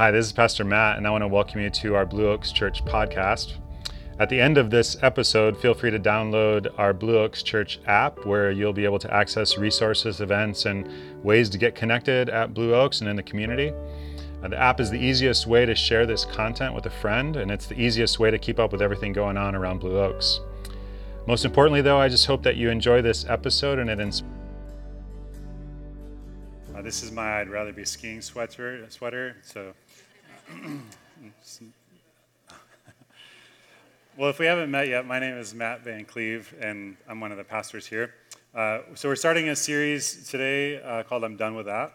Hi, this is Pastor Matt, and I want to welcome you to our Blue Oaks Church podcast. At the end of this episode, feel free to download our Blue Oaks Church app where you'll be able to access resources, events, and ways to get connected at Blue Oaks and in the community. Uh, the app is the easiest way to share this content with a friend, and it's the easiest way to keep up with everything going on around Blue Oaks. Most importantly, though, I just hope that you enjoy this episode and it inspires. Uh, this is my I'd rather be skiing sweater, sweater so. well, if we haven't met yet, my name is Matt Van Cleve, and I'm one of the pastors here. Uh, so, we're starting a series today uh, called I'm Done With That.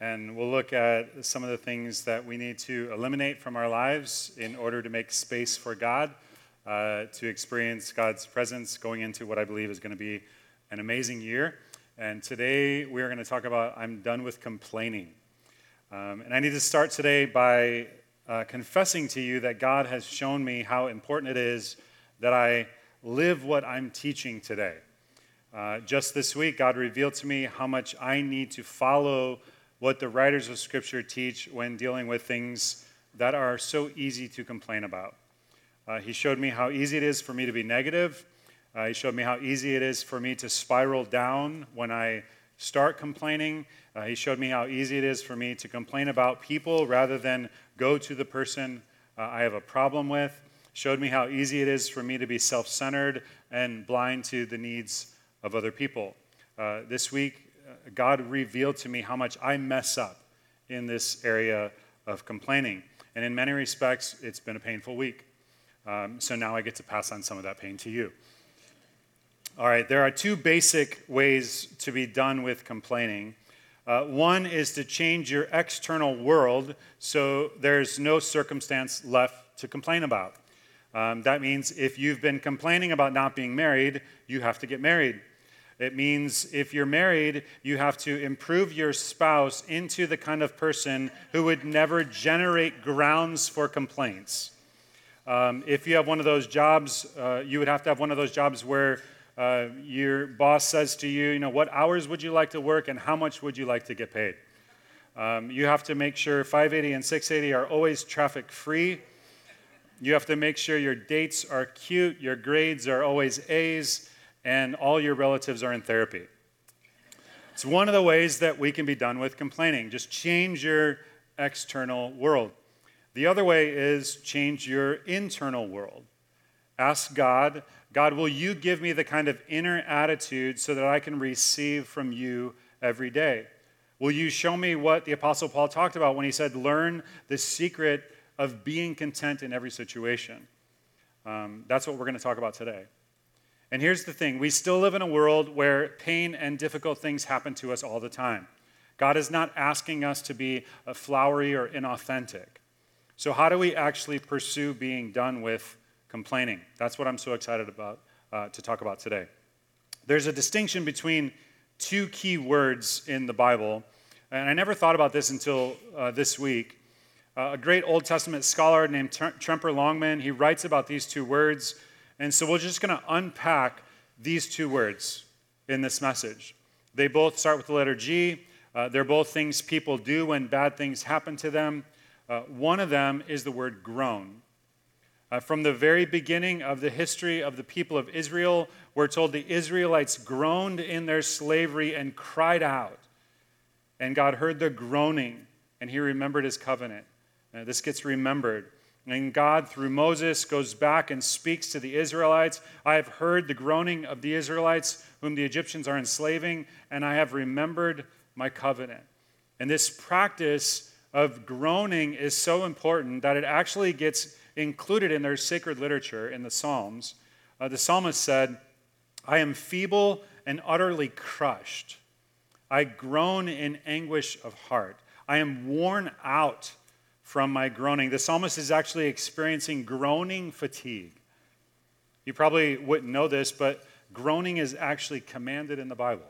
And we'll look at some of the things that we need to eliminate from our lives in order to make space for God, uh, to experience God's presence going into what I believe is going to be an amazing year. And today we are going to talk about I'm done with complaining. Um, and I need to start today by uh, confessing to you that God has shown me how important it is that I live what I'm teaching today. Uh, just this week, God revealed to me how much I need to follow what the writers of Scripture teach when dealing with things that are so easy to complain about. Uh, he showed me how easy it is for me to be negative uh, he showed me how easy it is for me to spiral down when I start complaining. Uh, he showed me how easy it is for me to complain about people rather than go to the person uh, I have a problem with. Showed me how easy it is for me to be self centered and blind to the needs of other people. Uh, this week, uh, God revealed to me how much I mess up in this area of complaining. And in many respects, it's been a painful week. Um, so now I get to pass on some of that pain to you. All right, there are two basic ways to be done with complaining. Uh, one is to change your external world so there's no circumstance left to complain about. Um, that means if you've been complaining about not being married, you have to get married. It means if you're married, you have to improve your spouse into the kind of person who would never generate grounds for complaints. Um, if you have one of those jobs, uh, you would have to have one of those jobs where uh, your boss says to you, you know, what hours would you like to work and how much would you like to get paid? Um, you have to make sure 580 and 680 are always traffic free. You have to make sure your dates are cute, your grades are always A's, and all your relatives are in therapy. It's one of the ways that we can be done with complaining. Just change your external world. The other way is change your internal world. Ask God God, will you give me the kind of inner attitude so that I can receive from you every day? Will you show me what the Apostle Paul talked about when he said, Learn the secret of being content in every situation? Um, that's what we're going to talk about today. And here's the thing we still live in a world where pain and difficult things happen to us all the time. God is not asking us to be flowery or inauthentic. So, how do we actually pursue being done with complaining. That's what I'm so excited about uh, to talk about today. There's a distinction between two key words in the Bible, and I never thought about this until uh, this week. Uh, a great Old Testament scholar named Tremper Longman, he writes about these two words, and so we're just going to unpack these two words in this message. They both start with the letter G. Uh, they're both things people do when bad things happen to them. Uh, one of them is the word groan. Uh, from the very beginning of the history of the people of Israel, we're told the Israelites groaned in their slavery and cried out. And God heard their groaning, and he remembered his covenant. Uh, this gets remembered. And God, through Moses, goes back and speaks to the Israelites. I have heard the groaning of the Israelites, whom the Egyptians are enslaving, and I have remembered my covenant. And this practice of groaning is so important that it actually gets included in their sacred literature in the Psalms. Uh, the psalmist said, I am feeble and utterly crushed. I groan in anguish of heart. I am worn out from my groaning. The psalmist is actually experiencing groaning fatigue. You probably wouldn't know this, but groaning is actually commanded in the Bible.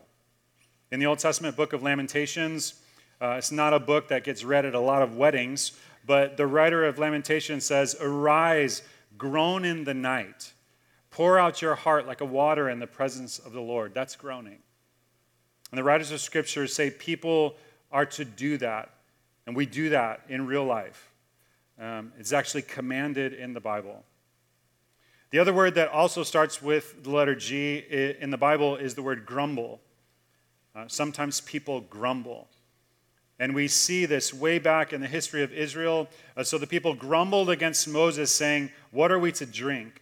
In the Old Testament book of Lamentations, uh, it's not a book that gets read at a lot of weddings, but the writer of Lamentation says, Arise, groan in the night. Pour out your heart like a water in the presence of the Lord. That's groaning. And the writers of Scripture say people are to do that And we do that in real life. Um, it's actually commanded in the Bible. The other word that also starts with the letter G in the Bible is the word grumble. Uh, sometimes people grumble. And we see this way back in the history of Israel. Uh, so the people grumbled against Moses, saying, What are we to drink?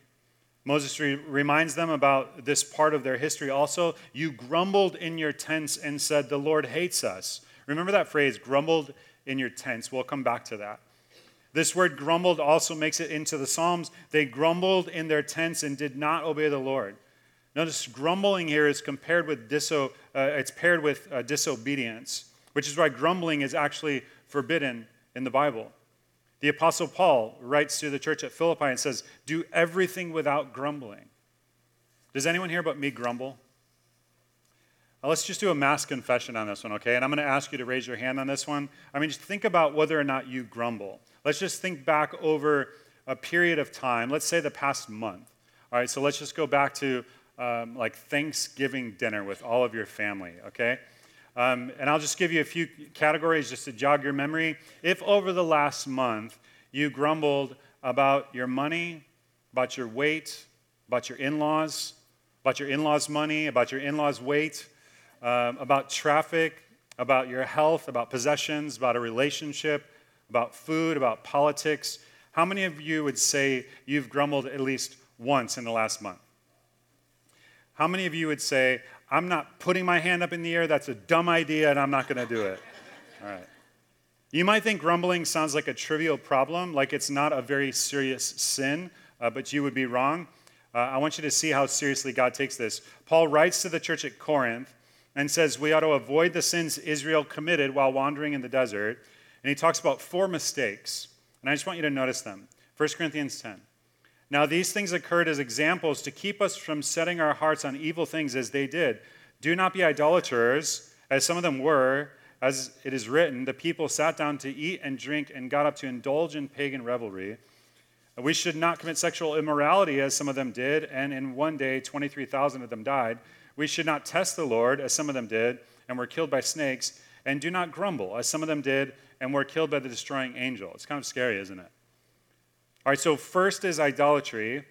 Moses re- reminds them about this part of their history also. You grumbled in your tents and said, The Lord hates us. Remember that phrase, grumbled in your tents. We'll come back to that. This word grumbled also makes it into the Psalms. They grumbled in their tents and did not obey the Lord. Notice grumbling here is compared with diso, uh, it's paired with uh, disobedience, which is why grumbling is actually forbidden in the Bible. The Apostle Paul writes to the church at Philippi and says, Do everything without grumbling. Does anyone here but me grumble? Now, let's just do a mass confession on this one, okay? And I'm going to ask you to raise your hand on this one. I mean, just think about whether or not you grumble. Let's just think back over a period of time, let's say the past month. All right, so let's just go back to um, like Thanksgiving dinner with all of your family, okay? Um, and I'll just give you a few categories just to jog your memory. If over the last month you grumbled about your money, about your weight, about your in laws, about your in laws' money, about your in laws' weight, um, about traffic, about your health, about possessions, about a relationship, about food, about politics, how many of you would say you've grumbled at least once in the last month? How many of you would say, I'm not putting my hand up in the air, that's a dumb idea, and I'm not going to do it? All right. You might think grumbling sounds like a trivial problem, like it's not a very serious sin, uh, but you would be wrong. Uh, I want you to see how seriously God takes this. Paul writes to the church at Corinth and says we ought to avoid the sins Israel committed while wandering in the desert and he talks about four mistakes. And I just want you to notice them. 1 Corinthians 10. Now, these things occurred as examples to keep us from setting our hearts on evil things as they did. Do not be idolaters, as some of them were. As it is written, the people sat down to eat and drink and got up to indulge in pagan revelry. We should not commit sexual immorality, as some of them did, and in one day 23,000 of them died. We should not test the Lord, as some of them did, and were killed by snakes. And do not grumble, as some of them did, and were killed by the destroying angel. It's kind of scary, isn't it? All right, so first is idolatry.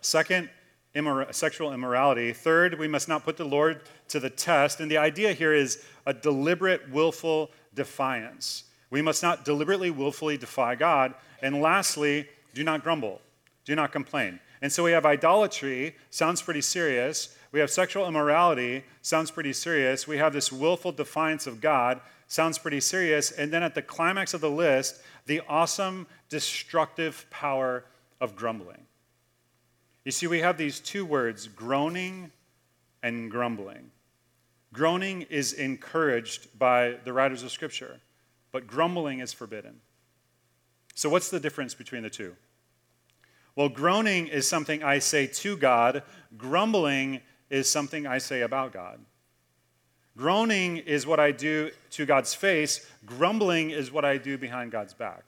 Second, immor- sexual immorality. Third, we must not put the Lord to the test. And the idea here is a deliberate, willful defiance. We must not deliberately, willfully defy God. And lastly, do not grumble, do not complain. And so we have idolatry, sounds pretty serious. We have sexual immorality, sounds pretty serious. We have this willful defiance of God, sounds pretty serious. And then at the climax of the list, the awesome, destructive power of grumbling. You see, we have these two words, groaning and grumbling. Groaning is encouraged by the writers of Scripture, but grumbling is forbidden. So, what's the difference between the two? Well, groaning is something I say to God, grumbling is something I say about God. Groaning is what I do to God's face, grumbling is what I do behind God's back.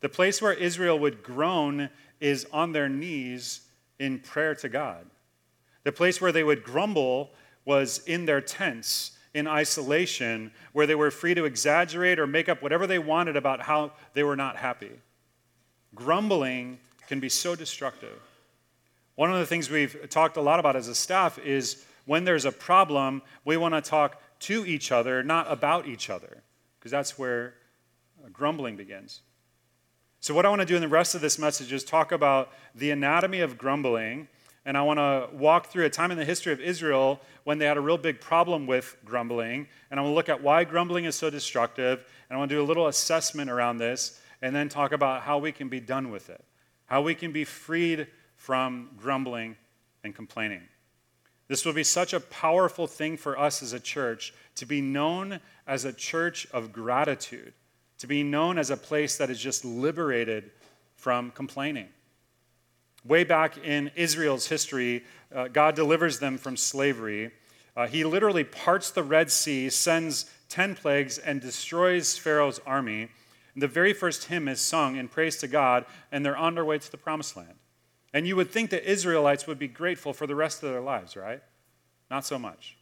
The place where Israel would groan is on their knees in prayer to God. The place where they would grumble was in their tents in isolation, where they were free to exaggerate or make up whatever they wanted about how they were not happy. Grumbling can be so destructive. One of the things we've talked a lot about as a staff is when there's a problem, we want to talk to each other, not about each other, because that's where uh, grumbling begins. So, what I want to do in the rest of this message is talk about the anatomy of grumbling, and I want to walk through a time in the history of Israel when they had a real big problem with grumbling, and I want to look at why grumbling is so destructive, and I want to do a little assessment around this, and then talk about how we can be done with it, how we can be freed from grumbling and complaining. This will be such a powerful thing for us as a church to be known as a church of gratitude, to be known as a place that is just liberated from complaining. Way back in Israel's history, uh, God delivers them from slavery. Uh, he literally parts the Red Sea, sends 10 plagues, and destroys Pharaoh's army. And the very first hymn is sung in praise to God, and they're on their way to the promised land. And you would think the Israelites would be grateful for the rest of their lives, right? Not so much.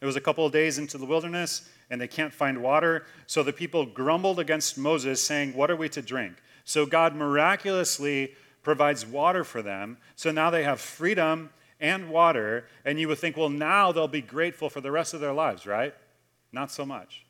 It was a couple of days into the wilderness, and they can't find water. So the people grumbled against Moses, saying, What are we to drink? So God miraculously provides water for them. So now they have freedom and water. And you would think, well, now they'll be grateful for the rest of their lives, right? Not so much.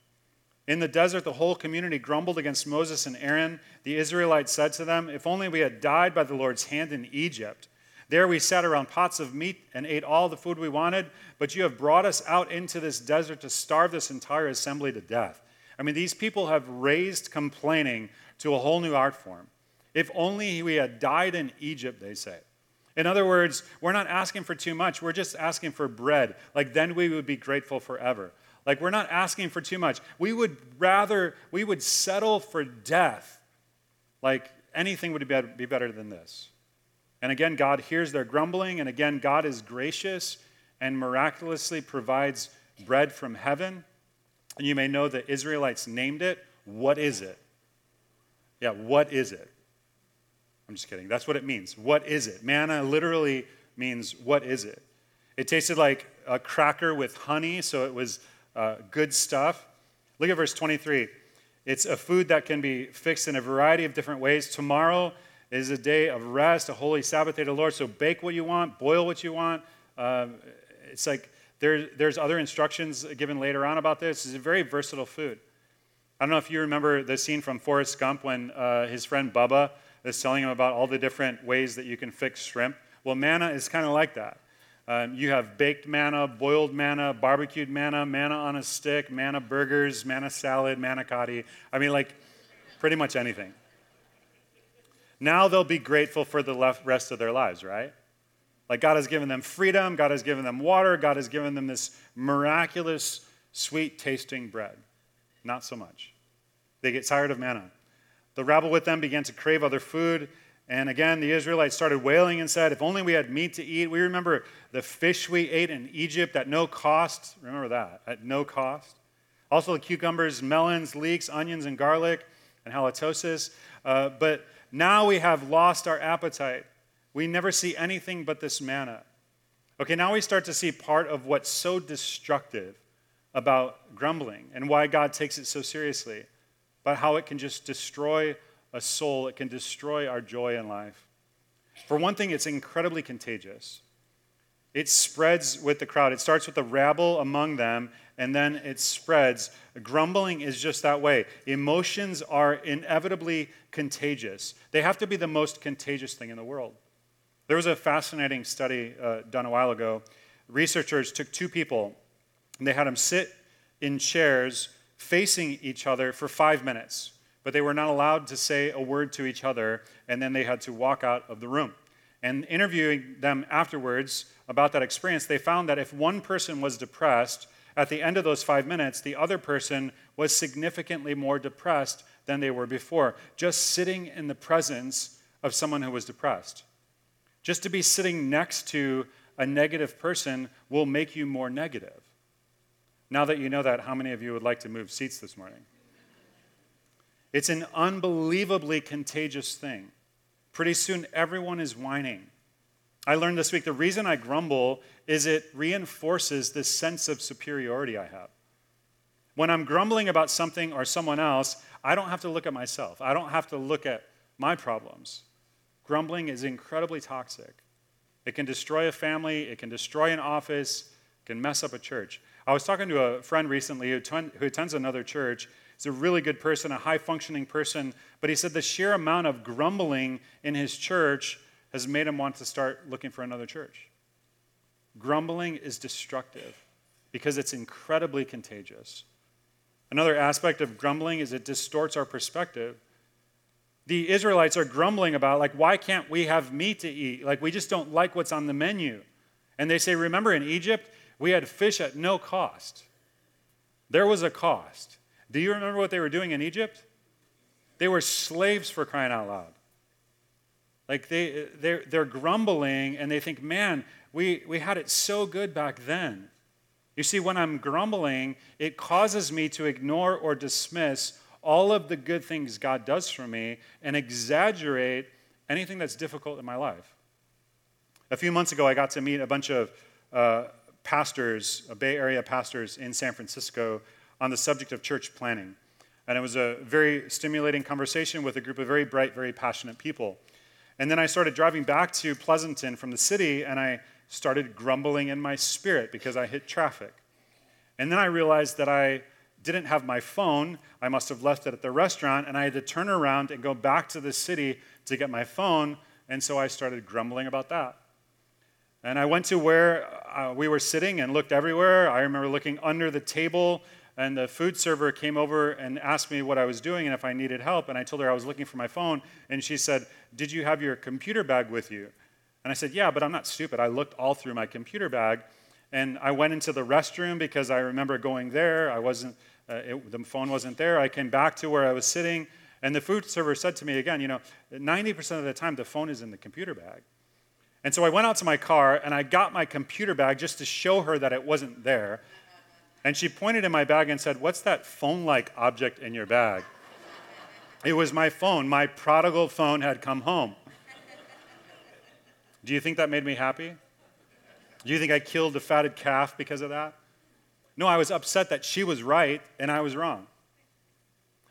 In the desert, the whole community grumbled against Moses and Aaron. The Israelites said to them, If only we had died by the Lord's hand in Egypt. There we sat around pots of meat and ate all the food we wanted, but you have brought us out into this desert to starve this entire assembly to death. I mean, these people have raised complaining to a whole new art form. If only we had died in Egypt, they say. In other words, we're not asking for too much. We're just asking for bread. Like, then we would be grateful forever. Like, we're not asking for too much. We would rather, we would settle for death. Like, anything would be better than this. And again, God hears their grumbling. And again, God is gracious and miraculously provides bread from heaven. And you may know the Israelites named it. What is it? Yeah, what is it? I'm just kidding. That's what it means. What is it? Manna literally means what is it? It tasted like a cracker with honey, so it was uh, good stuff. Look at verse 23. It's a food that can be fixed in a variety of different ways. Tomorrow is a day of rest, a holy Sabbath day to the Lord. So bake what you want, boil what you want. Um, it's like there, there's other instructions given later on about this. It's a very versatile food. I don't know if you remember the scene from Forrest Gump when uh, his friend Bubba is telling him about all the different ways that you can fix shrimp. Well, manna is kind of like that. Um, you have baked manna, boiled manna, barbecued manna, manna on a stick, manna burgers, manna salad, manicotti. I mean, like pretty much anything. Now they'll be grateful for the rest of their lives, right? Like God has given them freedom, God has given them water, God has given them this miraculous, sweet tasting bread. Not so much. They get tired of manna. The rabble with them began to crave other food. And again, the Israelites started wailing and said, If only we had meat to eat. We remember the fish we ate in Egypt at no cost. Remember that, at no cost. Also, the cucumbers, melons, leeks, onions, and garlic, and halitosis. Uh, but now we have lost our appetite. We never see anything but this manna. Okay, now we start to see part of what's so destructive about grumbling and why God takes it so seriously about how it can just destroy a soul, it can destroy our joy in life. For one thing, it's incredibly contagious. It spreads with the crowd. It starts with the rabble among them, and then it spreads. Grumbling is just that way. Emotions are inevitably contagious, they have to be the most contagious thing in the world. There was a fascinating study uh, done a while ago. Researchers took two people, and they had them sit in chairs facing each other for five minutes, but they were not allowed to say a word to each other, and then they had to walk out of the room. And interviewing them afterwards about that experience, they found that if one person was depressed, at the end of those five minutes, the other person was significantly more depressed than they were before, just sitting in the presence of someone who was depressed. Just to be sitting next to a negative person will make you more negative. Now that you know that, how many of you would like to move seats this morning? It's an unbelievably contagious thing. Pretty soon, everyone is whining. I learned this week the reason I grumble is it reinforces this sense of superiority I have. When I'm grumbling about something or someone else, I don't have to look at myself. I don't have to look at my problems. Grumbling is incredibly toxic. It can destroy a family, it can destroy an office, it can mess up a church. I was talking to a friend recently who, who attends another church. He's a really good person, a high functioning person, but he said the sheer amount of grumbling in his church has made him want to start looking for another church. Grumbling is destructive because it's incredibly contagious. Another aspect of grumbling is it distorts our perspective. The Israelites are grumbling about, like, why can't we have meat to eat? Like, we just don't like what's on the menu. And they say, remember in Egypt, we had fish at no cost. There was a cost. Do you remember what they were doing in Egypt? They were slaves for crying out loud. Like they, they're, they're grumbling and they think, man, we, we had it so good back then. You see, when I'm grumbling, it causes me to ignore or dismiss all of the good things God does for me and exaggerate anything that's difficult in my life. A few months ago, I got to meet a bunch of uh, pastors, Bay Area pastors in San Francisco, on the subject of church planning. And it was a very stimulating conversation with a group of very bright, very passionate people. And then I started driving back to Pleasanton from the city, and I started grumbling in my spirit because I hit traffic. And then I realized that I didn't have my phone. I must have left it at the restaurant, and I had to turn around and go back to the city to get my phone. And so I started grumbling about that. And I went to where uh, we were sitting and looked everywhere. I remember looking under the table, and the food server came over and asked me what I was doing and if I needed help. And I told her I was looking for my phone, and she said, Did you have your computer bag with you? And I said, Yeah, but I'm not stupid. I looked all through my computer bag. And I went into the restroom because I remember going there. I wasn't, uh, it, the phone wasn't there. I came back to where I was sitting, and the food server said to me again, You know, 90% of the time the phone is in the computer bag. And so I went out to my car and I got my computer bag just to show her that it wasn't there. And she pointed in my bag and said, What's that phone like object in your bag? It was my phone. My prodigal phone had come home. Do you think that made me happy? Do you think I killed a fatted calf because of that? No, I was upset that she was right and I was wrong.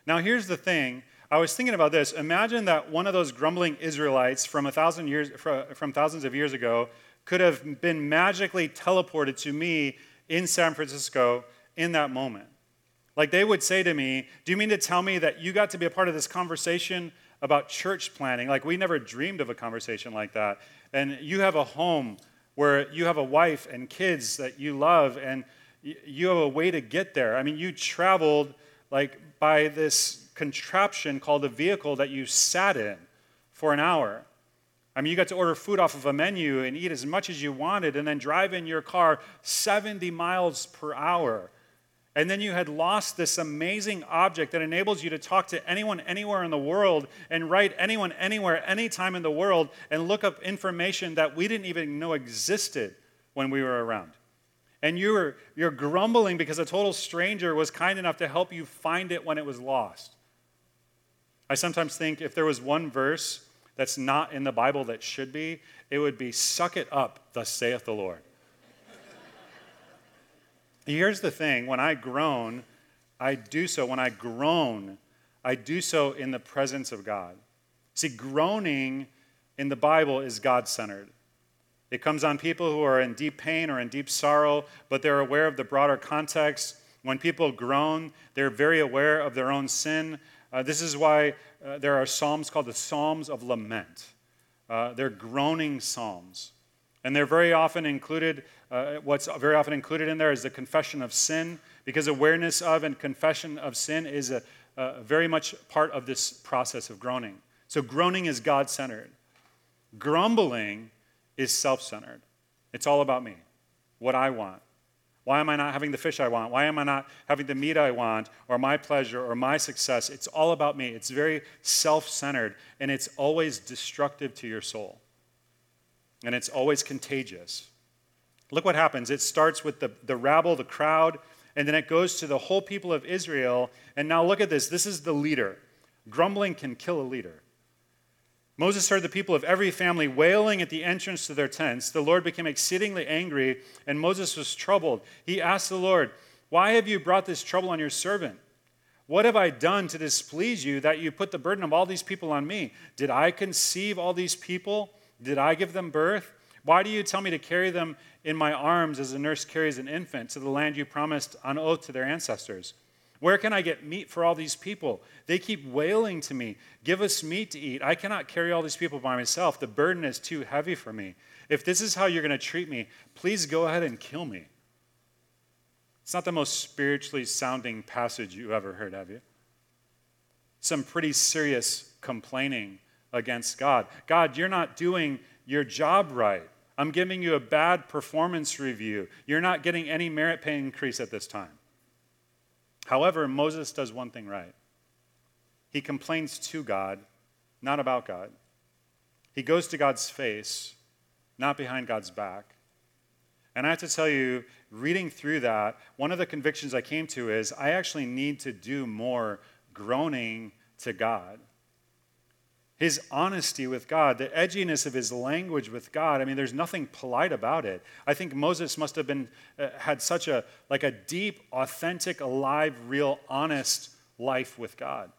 Now, here's the thing I was thinking about this. Imagine that one of those grumbling Israelites from a thousand years, from thousands of years ago, could have been magically teleported to me in San Francisco in that moment. Like they would say to me, "Do you mean to tell me that you got to be a part of this conversation about church planning? Like we never dreamed of a conversation like that. And you have a home where you have a wife and kids that you love, and you have a way to get there. I mean, you traveled like by this contraption called a vehicle that you sat in for an hour. I mean, you got to order food off of a menu and eat as much as you wanted and then drive in your car 70 miles per hour. And then you had lost this amazing object that enables you to talk to anyone anywhere in the world and write anyone anywhere, anytime in the world, and look up information that we didn't even know existed when we were around. And you're, you're grumbling because a total stranger was kind enough to help you find it when it was lost. I sometimes think if there was one verse that's not in the Bible that should be, it would be, Suck it up, thus saith the Lord. Here's the thing when I groan, I do so, when I groan, I do so in the presence of God. See, groaning in the Bible is God centered. It comes on people who are in deep pain or in deep sorrow, but they're aware of the broader context. When people groan, they're very aware of their own sin. Uh, this is why uh, there are psalms called the Psalms of Lament. Uh, they're groaning psalms. And they're very often included, uh, what's very often included in there is the confession of sin, because awareness of and confession of sin is a, a very much part of this process of groaning. So groaning is God centered, grumbling is self centered. It's all about me, what I want, why am I not having the fish I want? Why am I not having the meat I want or my pleasure or my success? It's all about me. It's very self centered and it's always destructive to your soul. And it's always contagious. Look what happens. It starts with the, the rabble, the crowd, and then it goes to the whole people of Israel. And now look at this. This is the leader. Grumbling can kill a leader. Moses heard the people of every family wailing at the entrance to their tents. The Lord became exceedingly angry, and Moses was troubled. He asked the Lord, Why have you brought this trouble on your servant? What have I done to displease you that you put the burden of all these people on me? Did I conceive all these people? Did I give them birth? Why do you tell me to carry them in my arms as a nurse carries an infant to the land you promised on oath to their ancestors? Where can I get meat for all these people? They keep wailing to me, Give us meat to eat. I cannot carry all these people by myself. The burden is too heavy for me. If this is how you're going to treat me, please go ahead and kill me. It's not the most spiritually sounding passage you ever heard, have you? Some pretty serious complaining against God. God, you're not doing your job right. I'm giving you a bad performance review. You're not getting any merit pay increase at this time. However, Moses does one thing right he complains to God, not about God. He goes to God's face, not behind God's back. And I have to tell you, reading through that, one of the convictions I came to is I actually need to do more groaning to God. His honesty with God, the edginess of his language with God. I mean, there's nothing polite about it. I think Moses must have been uh, had such a like a deep, authentic, alive, real, honest life with God.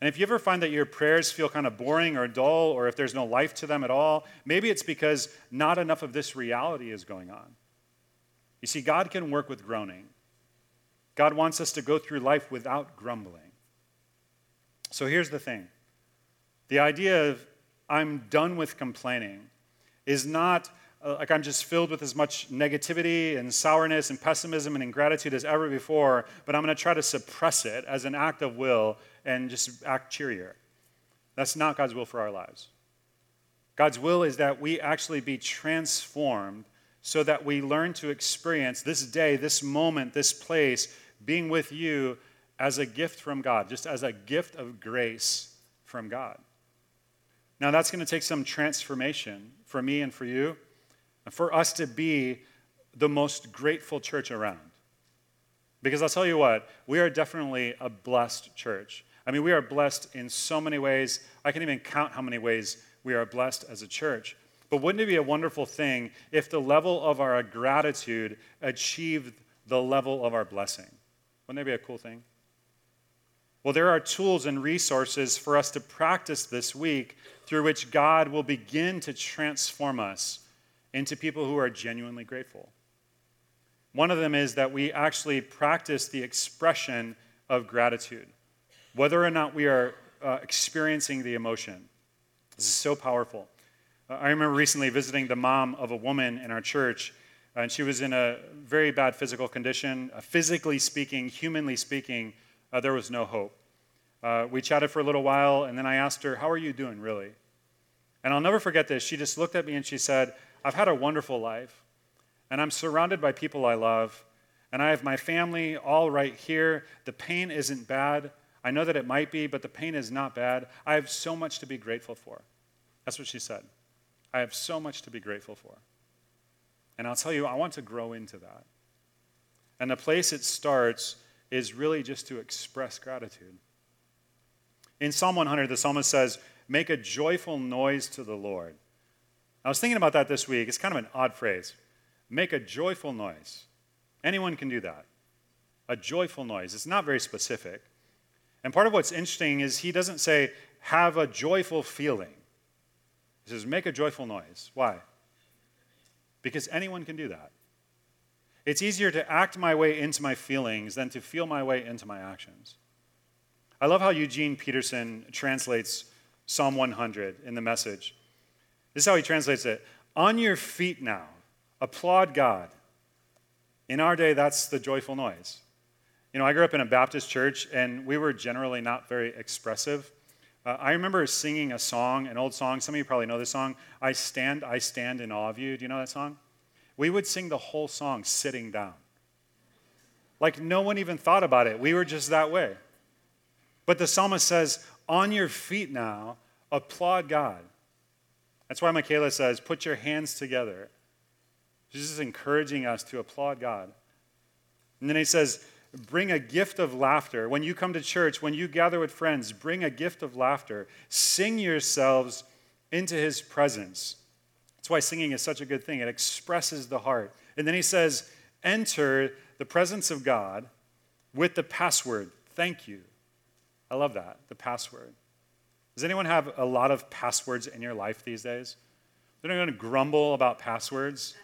And if you ever find that your prayers feel kind of boring or dull, or if there's no life to them at all, maybe it's because not enough of this reality is going on. You see, God can work with groaning. God wants us to go through life without grumbling. So here's the thing the idea of I'm done with complaining is not uh, like I'm just filled with as much negativity and sourness and pessimism and ingratitude as ever before, but I'm going to try to suppress it as an act of will and just act cheerier. That's not God's will for our lives. God's will is that we actually be transformed so that we learn to experience this day, this moment, this place, being with you as a gift from God, just as a gift of grace from God. Now, that's going to take some transformation for me and for you, and for us to be the most grateful church around. Because I'll tell you what, we are definitely a blessed church. I mean, we are blessed in so many ways. I can even count how many ways we are blessed as a church. But wouldn't it be a wonderful thing if the level of our gratitude achieved the level of our blessing? Wouldn't that be a cool thing? Well, there are tools and resources for us to practice this week through which God will begin to transform us into people who are genuinely grateful. One of them is that we actually practice the expression of gratitude, whether or not we are uh, experiencing the emotion. This is so powerful. Uh, I remember recently visiting the mom of a woman in our church, and she was in a very bad physical condition. Physically speaking, humanly speaking, uh, there was no hope. Uh, we chatted for a little while, and then I asked her, How are you doing, really? And I'll never forget this. She just looked at me and she said, I've had a wonderful life, and I'm surrounded by people I love, and I have my family all right here. The pain isn't bad. I know that it might be, but the pain is not bad. I have so much to be grateful for. That's what she said. I have so much to be grateful for. And I'll tell you, I want to grow into that. And the place it starts is really just to express gratitude. In Psalm 100, the psalmist says, Make a joyful noise to the Lord. I was thinking about that this week. It's kind of an odd phrase. Make a joyful noise. Anyone can do that. A joyful noise. It's not very specific. And part of what's interesting is he doesn't say, have a joyful feeling. He says, make a joyful noise. Why? Because anyone can do that. It's easier to act my way into my feelings than to feel my way into my actions. I love how Eugene Peterson translates Psalm 100 in the message. This is how he translates it On your feet now, applaud God. In our day, that's the joyful noise. You know, I grew up in a Baptist church, and we were generally not very expressive. Uh, I remember singing a song, an old song. Some of you probably know this song. I stand, I stand in awe of you. Do you know that song? We would sing the whole song sitting down. Like no one even thought about it. We were just that way. But the psalmist says, On your feet now, applaud God. That's why Michaela says, Put your hands together. She's just encouraging us to applaud God. And then he says, Bring a gift of laughter. When you come to church, when you gather with friends, bring a gift of laughter. Sing yourselves into his presence. That's why singing is such a good thing. It expresses the heart. And then he says, Enter the presence of God with the password, thank you. I love that, the password. Does anyone have a lot of passwords in your life these days? They're not going to grumble about passwords.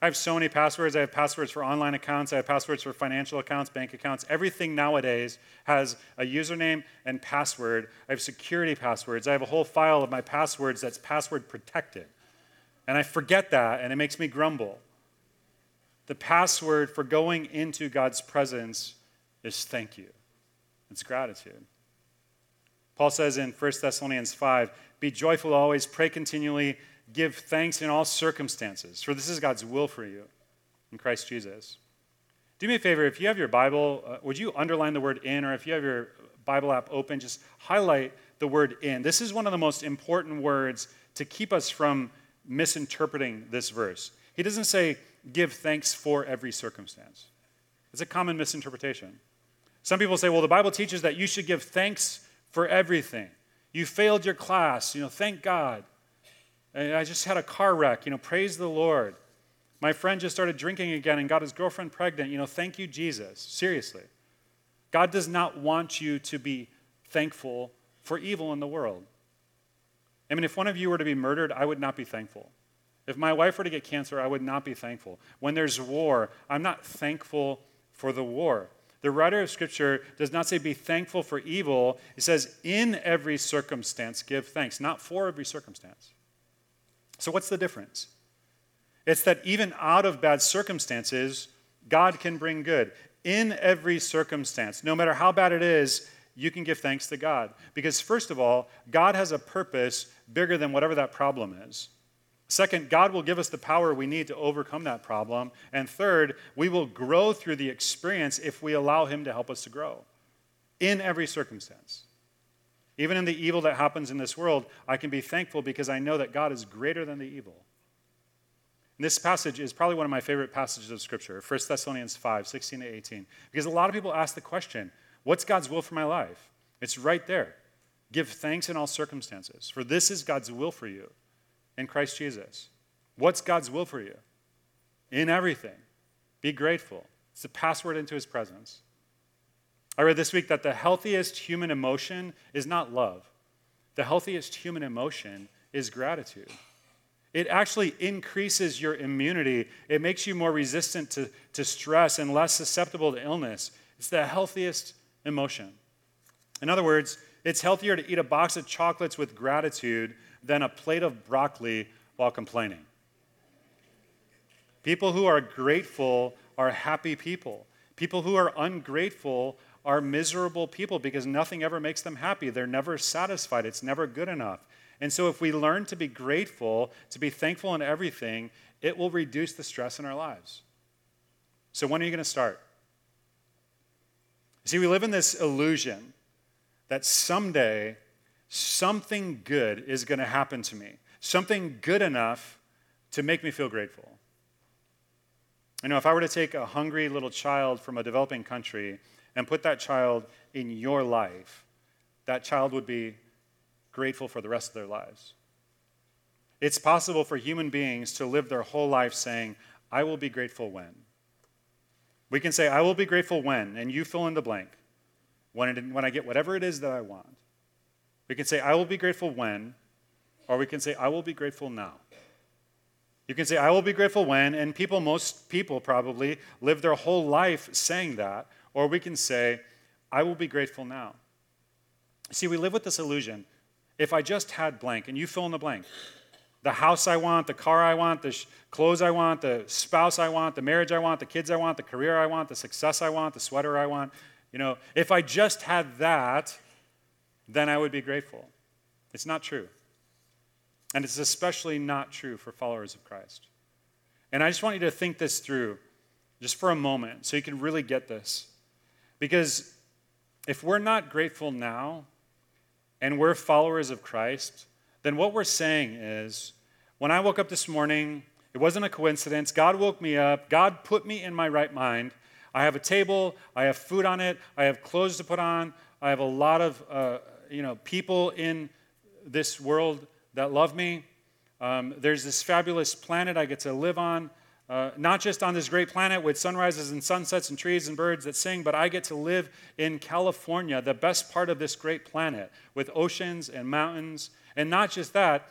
I have so many passwords. I have passwords for online accounts. I have passwords for financial accounts, bank accounts. Everything nowadays has a username and password. I have security passwords. I have a whole file of my passwords that's password protected. And I forget that, and it makes me grumble. The password for going into God's presence is thank you. It's gratitude. Paul says in 1 Thessalonians 5 Be joyful always, pray continually, give thanks in all circumstances, for this is God's will for you in Christ Jesus. Do me a favor, if you have your Bible, uh, would you underline the word in, or if you have your Bible app open, just highlight the word in. This is one of the most important words to keep us from misinterpreting this verse. He doesn't say, give thanks for every circumstance. It's a common misinterpretation. Some people say, well, the Bible teaches that you should give thanks for everything. You failed your class. You know, thank God. I just had a car wreck. You know, praise the Lord. My friend just started drinking again and got his girlfriend pregnant. You know, thank you, Jesus. Seriously. God does not want you to be thankful for evil in the world. I mean, if one of you were to be murdered, I would not be thankful. If my wife were to get cancer, I would not be thankful. When there's war, I'm not thankful for the war. The writer of Scripture does not say be thankful for evil. He says, in every circumstance, give thanks, not for every circumstance. So, what's the difference? It's that even out of bad circumstances, God can bring good. In every circumstance, no matter how bad it is, you can give thanks to God. Because, first of all, God has a purpose bigger than whatever that problem is. Second, God will give us the power we need to overcome that problem. And third, we will grow through the experience if we allow Him to help us to grow in every circumstance. Even in the evil that happens in this world, I can be thankful because I know that God is greater than the evil. And this passage is probably one of my favorite passages of Scripture, 1 Thessalonians 5 16 to 18. Because a lot of people ask the question, What's God's will for my life? It's right there. Give thanks in all circumstances, for this is God's will for you in Christ Jesus. What's God's will for you? In everything. Be grateful. It's the password into his presence. I read this week that the healthiest human emotion is not love, the healthiest human emotion is gratitude. It actually increases your immunity. It makes you more resistant to, to stress and less susceptible to illness. It's the healthiest emotion. In other words, it's healthier to eat a box of chocolates with gratitude than a plate of broccoli while complaining. People who are grateful are happy people. People who are ungrateful are miserable people because nothing ever makes them happy. They're never satisfied, it's never good enough. And so, if we learn to be grateful, to be thankful in everything, it will reduce the stress in our lives. So, when are you going to start? See, we live in this illusion that someday something good is going to happen to me, something good enough to make me feel grateful. You know, if I were to take a hungry little child from a developing country and put that child in your life, that child would be grateful for the rest of their lives. It's possible for human beings to live their whole life saying, I will be grateful when. We can say, I will be grateful when, and you fill in the blank, when, it, when I get whatever it is that I want. We can say, I will be grateful when, or we can say, I will be grateful now. You can say, I will be grateful when, and people, most people probably, live their whole life saying that. Or we can say, I will be grateful now. See, we live with this illusion. If I just had blank, and you fill in the blank, the house I want, the car I want, the sh- clothes I want, the spouse I want, the marriage I want, the kids I want, the career I want, the success I want, the sweater I want. You know, if I just had that, then I would be grateful. It's not true. And it's especially not true for followers of Christ. And I just want you to think this through just for a moment so you can really get this. Because if we're not grateful now and we're followers of Christ, then what we're saying is when I woke up this morning, it wasn't a coincidence. God woke me up, God put me in my right mind. I have a table, I have food on it, I have clothes to put on, I have a lot of uh, you know, people in this world that love me. Um, there's this fabulous planet I get to live on. Uh, not just on this great planet with sunrises and sunsets and trees and birds that sing, but I get to live in California, the best part of this great planet, with oceans and mountains. And not just that,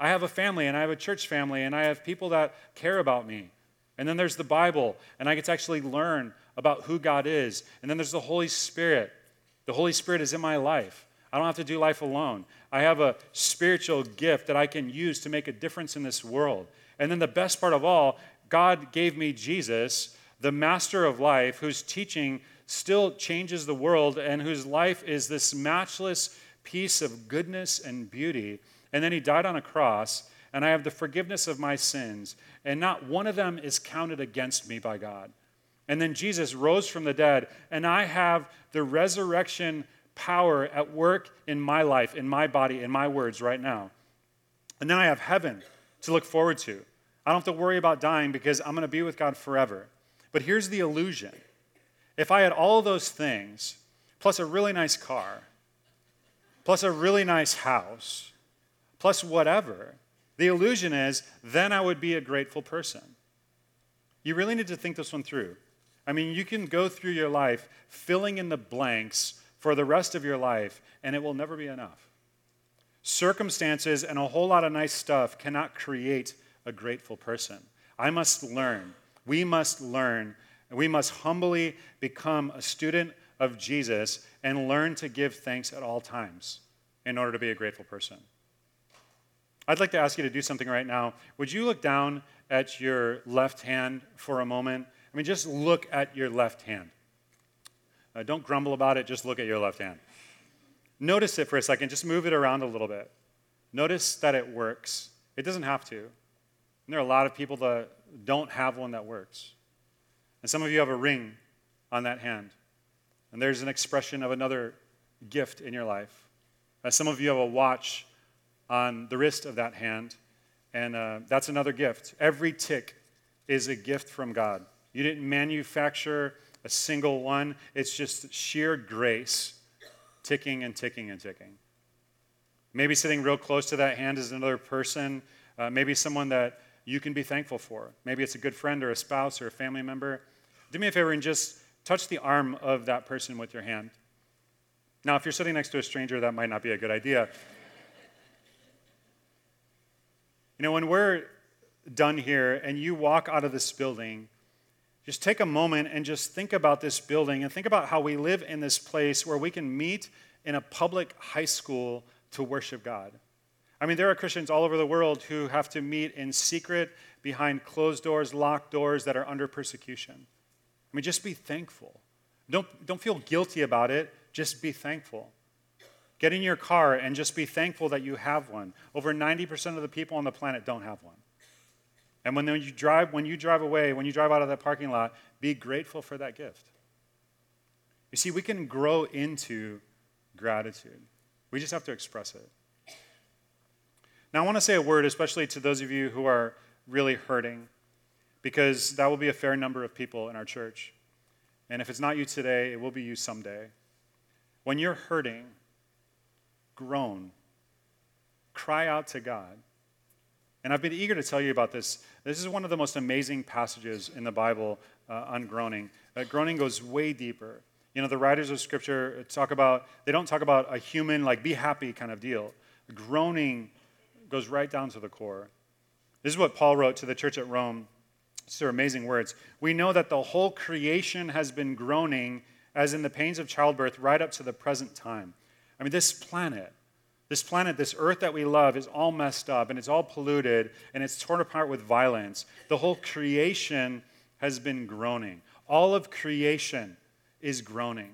I have a family and I have a church family and I have people that care about me. And then there's the Bible, and I get to actually learn about who God is. And then there's the Holy Spirit. The Holy Spirit is in my life. I don't have to do life alone. I have a spiritual gift that I can use to make a difference in this world. And then the best part of all, God gave me Jesus, the master of life, whose teaching still changes the world and whose life is this matchless piece of goodness and beauty. And then he died on a cross, and I have the forgiveness of my sins, and not one of them is counted against me by God. And then Jesus rose from the dead, and I have the resurrection power at work in my life, in my body, in my words right now. And then I have heaven to look forward to. I don't have to worry about dying because I'm going to be with God forever. But here's the illusion if I had all those things, plus a really nice car, plus a really nice house, plus whatever. The illusion is, then I would be a grateful person. You really need to think this one through. I mean, you can go through your life filling in the blanks for the rest of your life, and it will never be enough. Circumstances and a whole lot of nice stuff cannot create a grateful person. I must learn. We must learn. We must humbly become a student of Jesus and learn to give thanks at all times in order to be a grateful person. I'd like to ask you to do something right now. Would you look down at your left hand for a moment? I mean, just look at your left hand. Uh, don't grumble about it, just look at your left hand. Notice it for a second, just move it around a little bit. Notice that it works. It doesn't have to. And there are a lot of people that don't have one that works. And some of you have a ring on that hand. And there's an expression of another gift in your life. Uh, some of you have a watch on the wrist of that hand, and uh, that's another gift. Every tick is a gift from God. You didn't manufacture a single one, it's just sheer grace ticking and ticking and ticking. Maybe sitting real close to that hand is another person, uh, maybe someone that you can be thankful for. Maybe it's a good friend or a spouse or a family member. Do me a favor and just touch the arm of that person with your hand. Now, if you're sitting next to a stranger, that might not be a good idea. You know, when we're done here and you walk out of this building, just take a moment and just think about this building and think about how we live in this place where we can meet in a public high school to worship God. I mean, there are Christians all over the world who have to meet in secret behind closed doors, locked doors that are under persecution. I mean, just be thankful. Don't, don't feel guilty about it, just be thankful. Get in your car and just be thankful that you have one. Over 90% of the people on the planet don't have one. And when you drive, when you drive away, when you drive out of that parking lot, be grateful for that gift. You see, we can grow into gratitude. We just have to express it. Now, I want to say a word, especially to those of you who are really hurting, because that will be a fair number of people in our church. And if it's not you today, it will be you someday. When you're hurting, groan, cry out to God. And I've been eager to tell you about this. This is one of the most amazing passages in the Bible uh, on groaning. Uh, groaning goes way deeper. You know, the writers of Scripture talk about, they don't talk about a human, like, be happy kind of deal. Groaning goes right down to the core. This is what Paul wrote to the church at Rome. These are amazing words. We know that the whole creation has been groaning as in the pains of childbirth right up to the present time. I mean, this planet, this planet, this earth that we love, is all messed up and it's all polluted and it's torn apart with violence. The whole creation has been groaning. All of creation is groaning.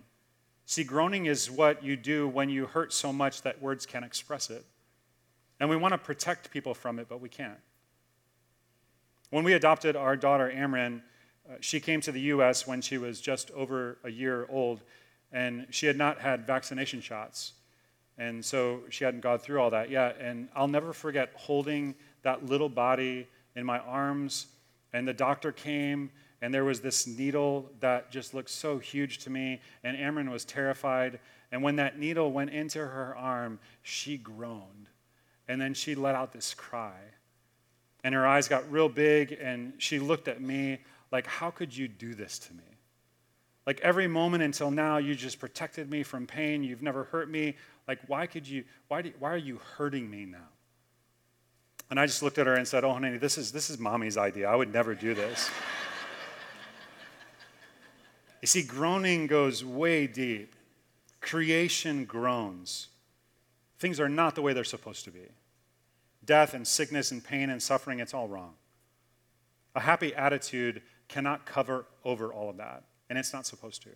See, groaning is what you do when you hurt so much that words can't express it. And we want to protect people from it, but we can't. When we adopted our daughter, Amran, uh, she came to the U.S. when she was just over a year old, and she had not had vaccination shots. And so she hadn't gone through all that yet. And I'll never forget holding that little body in my arms. And the doctor came, and there was this needle that just looked so huge to me. And Amran was terrified. And when that needle went into her arm, she groaned. And then she let out this cry. And her eyes got real big, and she looked at me like, How could you do this to me? Like every moment until now, you just protected me from pain. You've never hurt me. Like, why could you, why, do, why are you hurting me now? And I just looked at her and said, Oh, honey, this is, this is mommy's idea. I would never do this. you see, groaning goes way deep. Creation groans. Things are not the way they're supposed to be. Death and sickness and pain and suffering, it's all wrong. A happy attitude cannot cover over all of that, and it's not supposed to.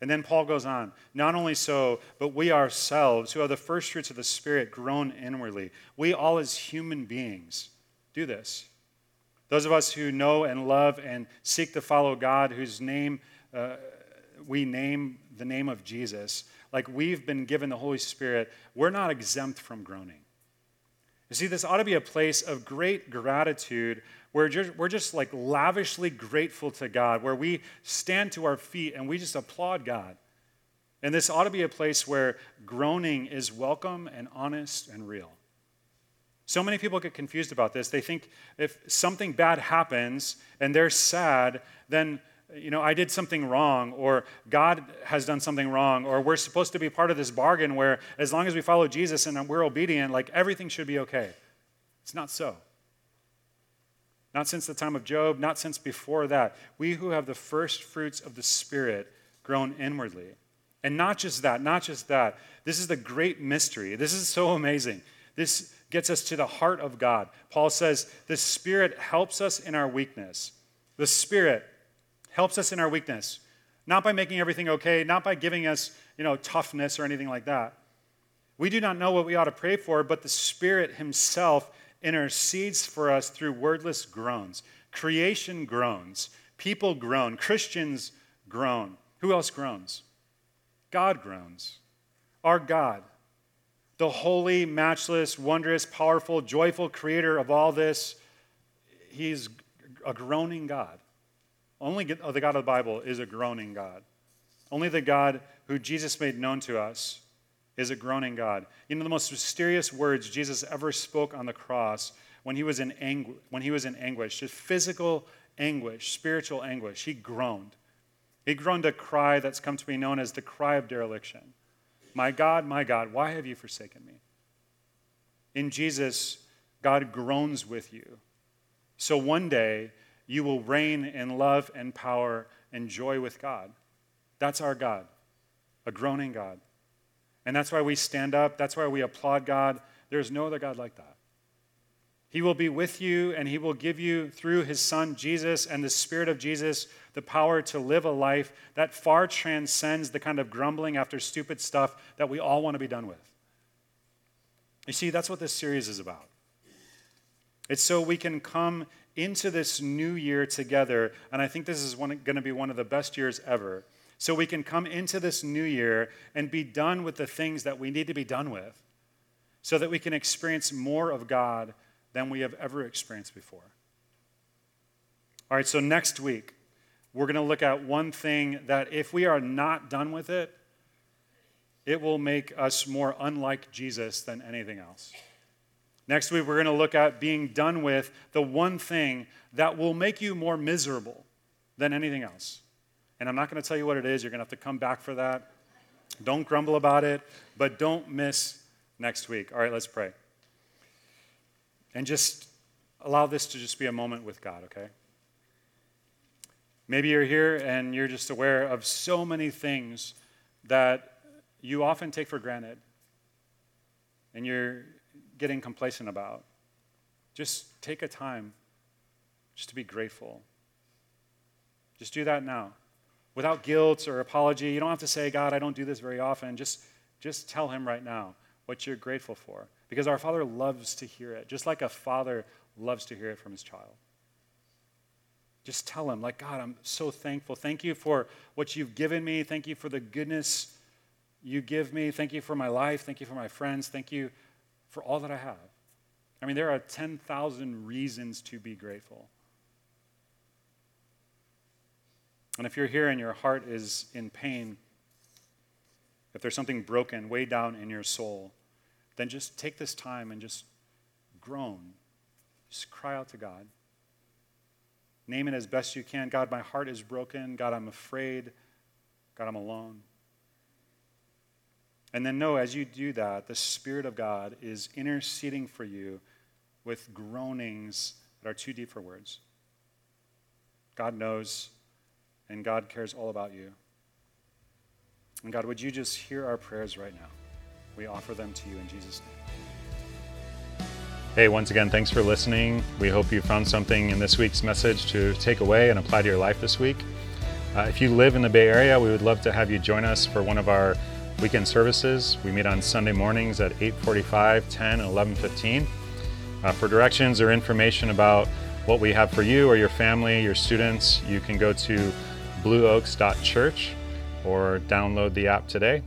And then Paul goes on, not only so, but we ourselves, who are the first fruits of the Spirit, groan inwardly. We all, as human beings, do this. Those of us who know and love and seek to follow God, whose name uh, we name the name of Jesus, like we've been given the Holy Spirit, we're not exempt from groaning. You see, this ought to be a place of great gratitude where we're just like lavishly grateful to God, where we stand to our feet and we just applaud God. And this ought to be a place where groaning is welcome and honest and real. So many people get confused about this. They think if something bad happens and they're sad, then you know, I did something wrong, or God has done something wrong, or we're supposed to be part of this bargain where as long as we follow Jesus and we're obedient, like everything should be okay. It's not so. Not since the time of Job, not since before that. We who have the first fruits of the Spirit groan inwardly. And not just that, not just that. This is the great mystery. This is so amazing. This gets us to the heart of God. Paul says, The Spirit helps us in our weakness. The Spirit helps us in our weakness, not by making everything okay, not by giving us, you know, toughness or anything like that. We do not know what we ought to pray for, but the Spirit Himself intercedes for us through wordless groans. Creation groans, people groan, Christians groan. Who else groans? God groans. Our God, the holy, matchless, wondrous, powerful, joyful creator of all this, He's a groaning God. Only oh, the God of the Bible is a groaning God. Only the God who Jesus made known to us is a groaning God. You know, the most mysterious words Jesus ever spoke on the cross when he was in, angu- when he was in anguish, just physical anguish, spiritual anguish, he groaned. He groaned a cry that's come to be known as the cry of dereliction. My God, my God, why have you forsaken me? In Jesus, God groans with you. So one day, you will reign in love and power and joy with God. That's our God, a groaning God. And that's why we stand up. That's why we applaud God. There's no other God like that. He will be with you and He will give you, through His Son Jesus and the Spirit of Jesus, the power to live a life that far transcends the kind of grumbling after stupid stuff that we all want to be done with. You see, that's what this series is about. It's so we can come into this new year together. And I think this is going to be one of the best years ever. So we can come into this new year and be done with the things that we need to be done with so that we can experience more of God than we have ever experienced before. All right, so next week, we're going to look at one thing that if we are not done with it, it will make us more unlike Jesus than anything else. Next week, we're going to look at being done with the one thing that will make you more miserable than anything else. And I'm not going to tell you what it is. You're going to have to come back for that. Don't grumble about it, but don't miss next week. All right, let's pray. And just allow this to just be a moment with God, okay? Maybe you're here and you're just aware of so many things that you often take for granted. And you're getting complacent about. Just take a time just to be grateful. Just do that now. Without guilt or apology. You don't have to say, God, I don't do this very often. Just, just tell Him right now what you're grateful for. Because our Father loves to hear it, just like a father loves to hear it from his child. Just tell Him, like, God, I'm so thankful. Thank you for what you've given me. Thank you for the goodness you give me. Thank you for my life. Thank you for my friends. Thank you for all that I have. I mean, there are 10,000 reasons to be grateful. And if you're here and your heart is in pain, if there's something broken way down in your soul, then just take this time and just groan. Just cry out to God. Name it as best you can. God, my heart is broken. God, I'm afraid. God, I'm alone. And then know as you do that, the Spirit of God is interceding for you with groanings that are too deep for words. God knows, and God cares all about you. And God, would you just hear our prayers right now? We offer them to you in Jesus' name. Hey, once again, thanks for listening. We hope you found something in this week's message to take away and apply to your life this week. Uh, if you live in the Bay Area, we would love to have you join us for one of our weekend services. We meet on Sunday mornings at 8:45, 10, and 11:15. Uh, for directions or information about what we have for you or your family, your students, you can go to blueoaks.church or download the app today.